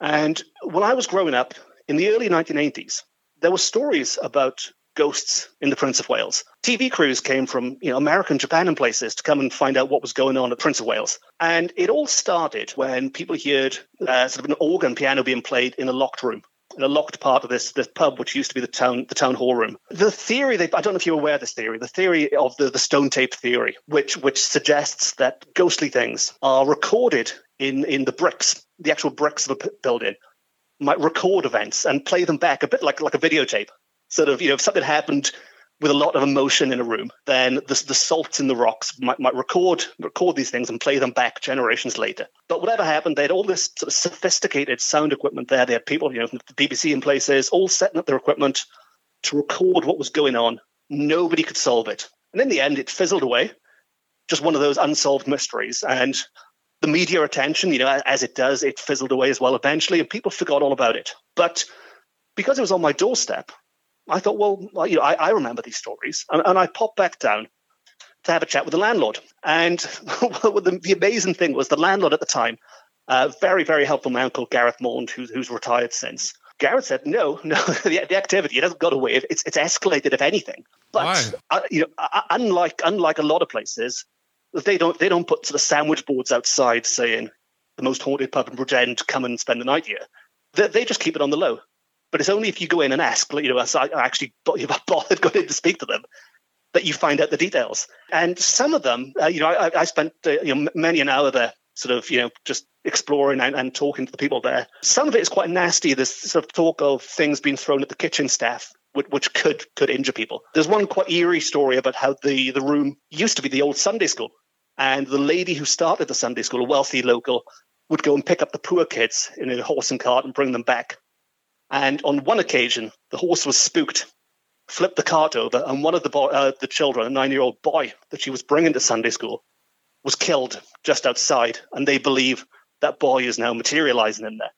and when I was growing up in the early 1980s, there were stories about ghosts in the Prince of Wales. TV crews came from you know America and Japan and places to come and find out what was going on at the Prince of Wales. And it all started when people heard uh, sort of an organ piano being played in a locked room. In a locked part of this this pub, which used to be the town the town hall room. The theory, they, I don't know if you're aware of this theory, the theory of the, the stone tape theory, which which suggests that ghostly things are recorded in in the bricks, the actual bricks of a building, might record events and play them back a bit like like a videotape sort of, you know, if something happened with a lot of emotion in a room, then the, the salt in the rocks might, might record record these things and play them back generations later. But whatever happened, they had all this sort of sophisticated sound equipment there. They had people, you know, from the BBC in places, all setting up their equipment to record what was going on. Nobody could solve it. And in the end, it fizzled away. Just one of those unsolved mysteries. And the media attention, you know, as it does, it fizzled away as well eventually, and people forgot all about it. But because it was on my doorstep, I thought, well, you know, I, I remember these stories, and, and I popped back down to have a chat with the landlord. And the, the amazing thing was the landlord at the time, a very, very helpful man called Gareth Maund, who's, who's retired since. Gareth said, no, no, the, the activity, it hasn't got away. It's, it's escalated, if anything. But, uh, you know, uh, unlike, unlike a lot of places, they don't, they don't put sort of sandwich boards outside saying, the most haunted pub in Bridgend, come and spend the night here. They, they just keep it on the low but it's only if you go in and ask, you know, I actually bothered going in to speak to them, that you find out the details. And some of them, uh, you know, I, I spent uh, you know many an hour there, sort of, you know, just exploring and, and talking to the people there. Some of it is quite nasty. There's sort of talk of things being thrown at the kitchen staff. Which, which could could injure people. There's one quite eerie story about how the, the room used to be the old Sunday school, and the lady who started the Sunday school, a wealthy local, would go and pick up the poor kids in a horse and cart and bring them back. And on one occasion, the horse was spooked, flipped the cart over, and one of the boy, uh, the children, a nine-year-old boy that she was bringing to Sunday school, was killed just outside. And they believe that boy is now materializing in there.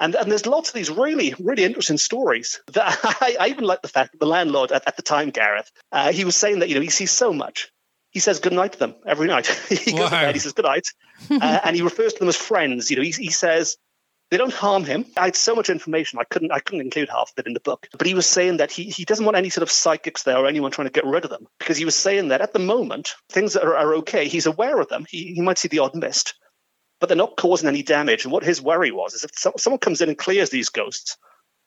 And, and there's lots of these really, really interesting stories. That I, I even like the fact that the landlord at, at the time, Gareth, uh, he was saying that you know he sees so much. He says good night to them every night. he goes to bed, he says good night, uh, and he refers to them as friends. You know, he, he says they don't harm him. I had so much information I couldn't I couldn't include half of it in the book. But he was saying that he, he doesn't want any sort of psychics there or anyone trying to get rid of them because he was saying that at the moment things are, are okay. He's aware of them. He, he might see the odd mist, but they're not causing any damage. And what his worry was is if some, someone comes in and clears these ghosts,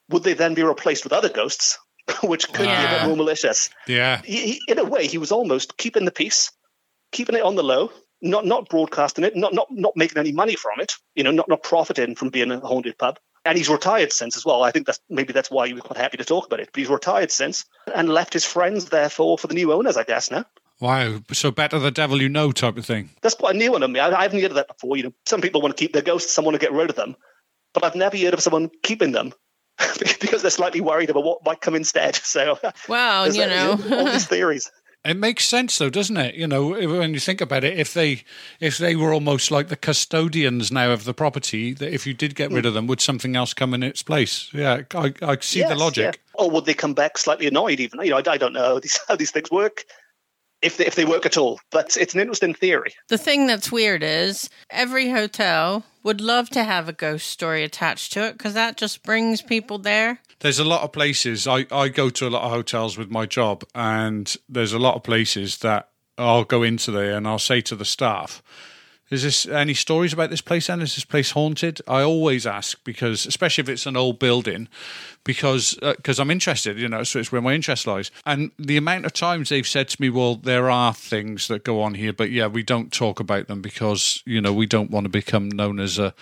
would they then be replaced with other ghosts, which could be a bit more malicious? Yeah. he, he- in a way, he was almost keeping the peace, keeping it on the low, not not broadcasting it, not not not making any money from it, you know, not not profiting from being a haunted pub. And he's retired since as well. I think that's maybe that's why he was quite happy to talk about it. But he's retired since and left his friends there for for the new owners, I guess. Now Wow. So better the devil you know type of thing. that's quite a new one on me. I, I haven't heard of that before. You know, some people want to keep their ghosts, some want to get rid of them, but I've never heard of someone keeping them. because they're slightly worried about what might come instead. So, Well, there's you know. all these theories. It makes sense though, doesn't it? You know, if- when you think about it, if they if they were almost like the custodians now of the property, that if you did get rid hmm. of them, would something else come in its place? Yeah, I, I see the logic. yeah. Or would they come back slightly annoyed? Even you know, I, I don't know how these, how these things work. If they, if they work at all. But it's an interesting theory. The thing that's weird is every hotel would love to have a ghost story attached to it because that just brings people there. There's a lot of places. I, I go to a lot of hotels with my job, and there's a lot of places that I'll go into there and I'll say to the staff, is this any stories about this place And Is this place haunted? I always ask because, especially if it's an old building, because uh, because I'm interested, you know, so it's where my interest lies. And the amount of times they've said to me, "Well, there are things that go on here, but yeah, we don't talk about them because you know we don't want to become known as a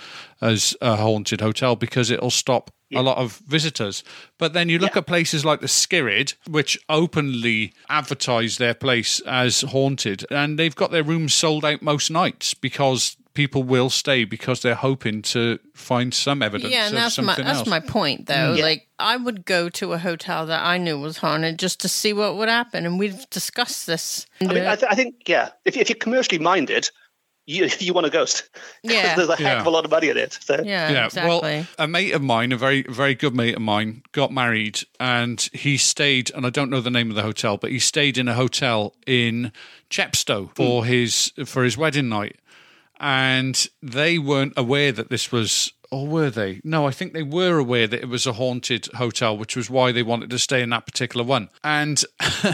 as a haunted hotel because it'll stop a lot of visitors. But then you look Yeah. at places like the Skirrid, which openly advertise their place as haunted, and they've got their rooms sold out most nights because people will stay because they're hoping to find some evidence Yeah, of and that's my that's else. my point though. Yeah. Like I would go to a hotel that I knew was haunted just to see what would happen, and we've discussed this. I mean, I, th- I think yeah, if, if you're commercially minded, you you want a ghost. Yeah. there's a heck Yeah. of a lot of money in it. So. yeah, yeah, exactly. well, a mate of mine, a very very good mate of mine, got married, and he stayed. And I don't know the name of the hotel, but he stayed in a hotel in Chepstow for hmm. his for his wedding night, and they weren't aware that this was. Or were they? No, I think they were aware that it was a haunted hotel, which was why they wanted to stay in that particular one. And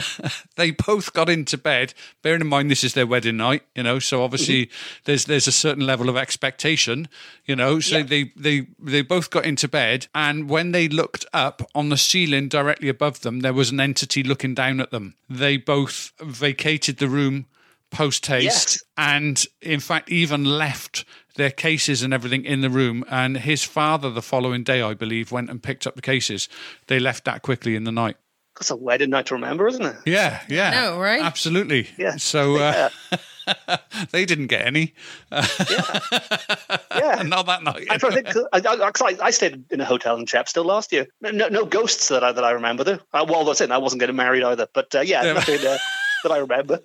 they both got into bed. Bearing in mind this is their wedding night, you know, so obviously mm-hmm. there's there's a certain level of expectation, you know. So they they they both got into bed, and when they looked up on the ceiling directly above them, there was an entity looking down at them. They both vacated the room post haste, Yes. and in fact even left their cases and everything in the room. And his father, the following day, I believe, went and picked up the cases. They left that quickly in the night. That's a wedding night to remember, isn't it? Yeah, yeah. know, right? Absolutely. Yeah. So uh, they didn't get any. Yeah. Not that night. I'm trying to think. I, I, 'cause I, I stayed in a hotel in Chepstow last year. No, no ghosts that I, that I remember. Though. Uh, well, that's it. I wasn't getting married either. But uh, yeah, Yeah. nothing uh, that I remember.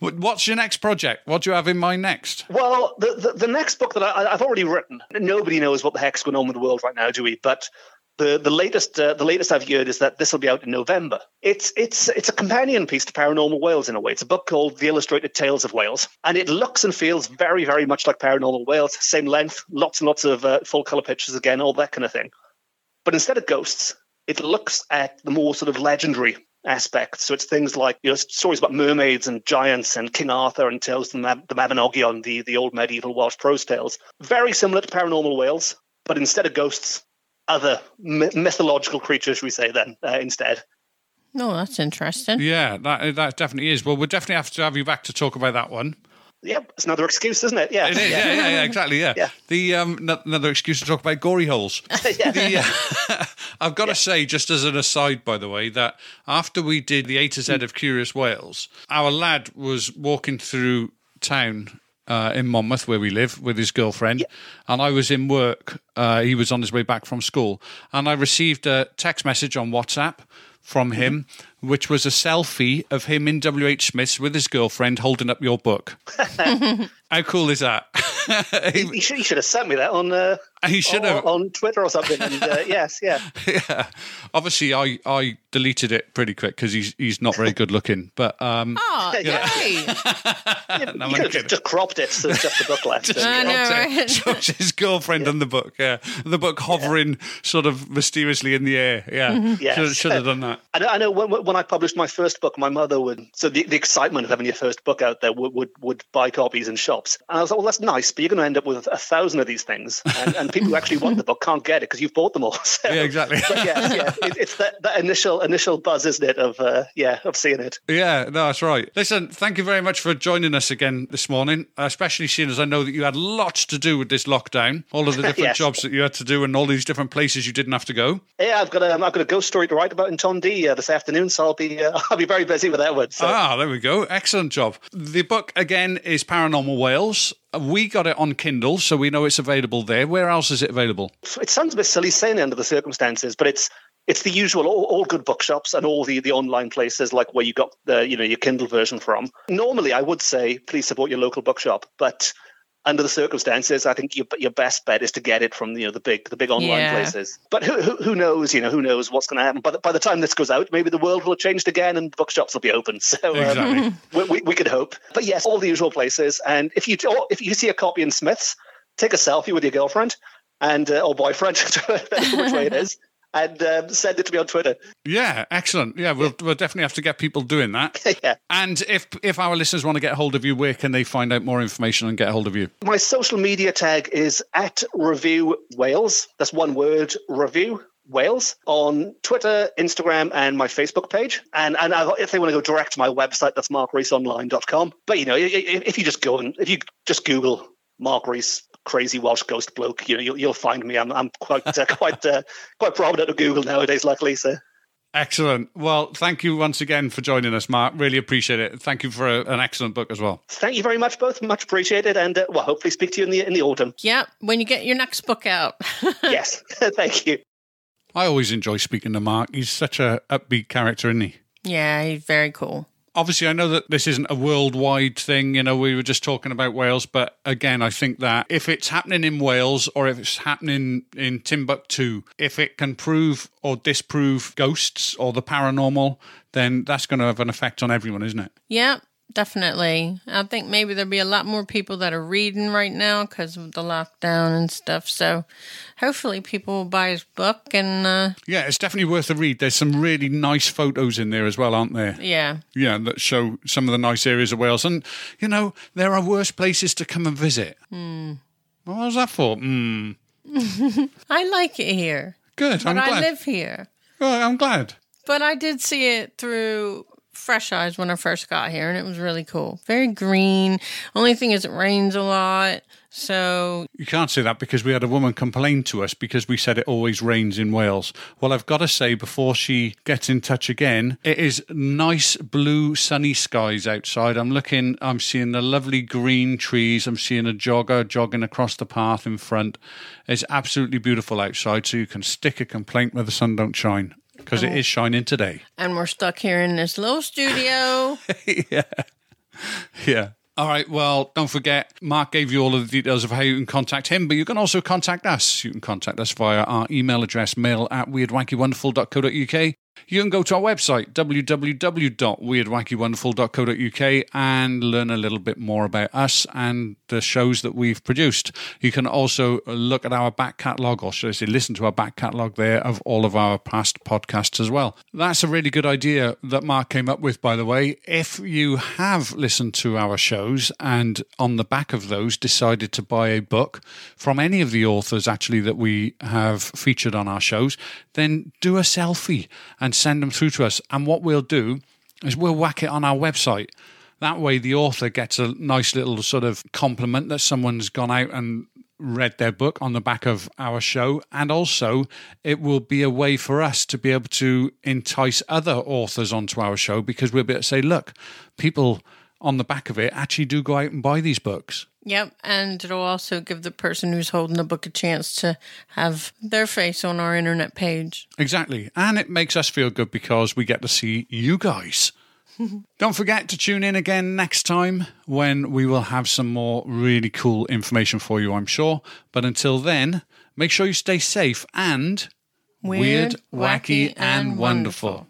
What's your next project? What do you have in mind next? Well, the, the, the next book that I, I've already written, nobody knows what the heck's going on with the world right now, do we? But the the latest uh, the latest I've heard is that this will be out in November. It's it's it's a companion piece to Paranormal Wales in a way. It's a book called The Illustrated Tales of Wales, and it looks and feels very very much like Paranormal Wales. Same length, lots and lots of uh, full color pictures again, all that kind of thing. But instead of ghosts, it looks at the more sort of legendary aspects. So it's things like you know stories about mermaids and giants and King Arthur and tales from the, Mab- the Mabinogion, the the old medieval Welsh prose tales. Very similar to Paranormal Wales, but instead of ghosts, other my- mythological creatures, we say then uh, instead. no, that's interesting. Yeah, that that definitely is. Well, we'll definitely have to have you back to talk about that one. Yep, it's another excuse, isn't it? Yeah, It is, yeah, yeah, yeah, exactly, yeah. Yeah. The um, no- another excuse to talk about gory holes. The, uh, I've got to say, just as an aside, by the way, that after we did the A to Z of Curious Wales, our lad was walking through town. Uh, in Monmouth, where we live, with his girlfriend, and I was in work. Uh, he was on his way back from school, and I received a text message on WhatsApp from him, which was a selfie of him in WH Smith's with his girlfriend holding up your book. How cool is that? he, should, he should have sent me that on uh, he should on, have. on Twitter or something. And uh, yes, yeah, yeah. Obviously, I, I deleted it pretty quick because he's he's not very good looking. But um, Oh, great. No, I'm you could have just, just cropped it so it's just the book left. I know, right? so it's his girlfriend and the book. Yeah, the book hovering sort of mysteriously in the air. Yeah, Yes. should, should have done that. I know, I know when, when I published my first book, my mother would, so the, the excitement of having your first book out there would, would, would buy copies in shops. And I was like, well, that's nice, but you're going to end up with a thousand of these things. And, and people who actually want the book can't get it because you've bought them all. So, Yeah, exactly. Yeah, yeah, it, it's that, that initial initial buzz, isn't it, of, uh, yeah, of seeing it. Yeah, no, that's right. Listen, thank you very much for joining us again this morning, especially seeing as I know that you had lots to do with this lockdown, all of the different Yes. jobs that you had to do, and all these different places you didn't have to go. Yeah, I've got a, I've got a ghost story to write about in Tondu uh, this afternoon, so I'll be uh, I'll be very busy with that one. So. Ah, there we go. Excellent job. The book again is Paranormal Wales. Uh, we got it on Kindle, so we know it's available there. Where else is it available? it sounds a bit silly saying it under the circumstances, but it's it's the usual all, all good bookshops and all the, the online places like where you got the you know your Kindle version from. Normally, I would say please support your local bookshop, but under the circumstances, I think your your best bet is to get it from you know the big the big online Yeah. places. But who, who who knows? You know who knows what's going to happen. By the, by the time this goes out, maybe the world will have changed again and bookshops will be open. So um, Exactly. we, we, we could hope. But yes, all the usual places. And if you if you see a copy in Smiths, take a selfie with your girlfriend and uh, or boyfriend, depending which way it is, and um, send it to me on Twitter. Yeah, excellent. Yeah, we'll, we'll definitely have to get people doing that. yeah. And if if our listeners want to get hold of you, where can they find out more information and get hold of you? My social media tag is at Review Wales. That's one word, Review Wales, on Twitter, Instagram, and my Facebook page. And and I, if they want to go direct to my website, that's markreesonline.com. But you know, if you just go and if you just Google Mark Rees, crazy Welsh ghost bloke, you know, you'll, you'll find me. I'm I'm quite uh, quite uh, quite prominent on Google nowadays, luckily. So Excellent. Well, thank you once again for joining us, Mark. Really appreciate it. Thank you for a, an excellent book as well. thank you very much, both. Much appreciated, and uh, well, hopefully speak to you in the in the autumn. Yeah, when you get your next book out. yes, thank you. I always enjoy speaking to Mark. He's such a upbeat character, isn't he? yeah, he's very cool. Obviously, I know that this isn't a worldwide thing. You know, we were just talking about Wales, but again, I think that if it's happening in Wales or if it's happening in Timbuktu, if it can prove or disprove ghosts or the paranormal, then that's going to have an effect on everyone, isn't it? Yep, definitely. I think maybe there'll be a lot more people that are reading right now because of the lockdown and stuff. So hopefully people will buy his book and uh, Yeah, it's definitely worth a read. There's some really nice photos in there as well, aren't there? yeah. Yeah, that show some of the nice areas of Wales. And, you know, there are worse places to come and visit. Well, what was that for? Hmm. I like it here, Good. but I'm glad. I live here. Oh, I'm glad. But I did see it through fresh eyes when I first got here, and it was really cool. Very green. Only thing is, it rains a lot. So, You can't say that because we had a woman complain to us because we said it always rains in Wales. Well, I've got to say, before she gets in touch again, it is nice blue sunny skies outside. I'm looking, I'm seeing the lovely green trees. I'm seeing a jogger jogging across the path in front. It's absolutely beautiful outside, so you can stick a complaint where the sun don't shine because it is shining today. and we're stuck here in this little studio. Yeah. Yeah. All right. Well, don't forget, Mark gave you all of the details of how you can contact him, but you can also contact us. You can contact us via our email address, mail at weirdwackiewonderful.co.uk. You can go to our website, www.weirdwackiewonderful.co.uk, and learn a little bit more about us and the shows that we've produced. You can also look at our back catalogue, or should I say, listen to our back catalogue there of all of our past podcasts as well. That's a really good idea that Mark came up with, by the way. If you have listened to our shows and on the back of those decided to buy a book from any of the authors actually that we have featured on our shows, then do a selfie and send them through to us. And what we'll do is we'll whack it on our website. That way, the author gets a nice little sort of compliment that someone's gone out and read their book on the back of our show. And also, it will be a way for us to be able to entice other authors onto our show because we'll be able to say, look, people on the back of it actually do go out and buy these books. Yep, and it'll also give the person who's holding the book a chance to have their face on our internet page. Exactly. And it makes us feel good because we get to see you guys. Don't forget to tune in again next time when we will have some more really cool information for you, I'm sure. But until then, make sure you stay safe and Weird, wacky, and wonderful.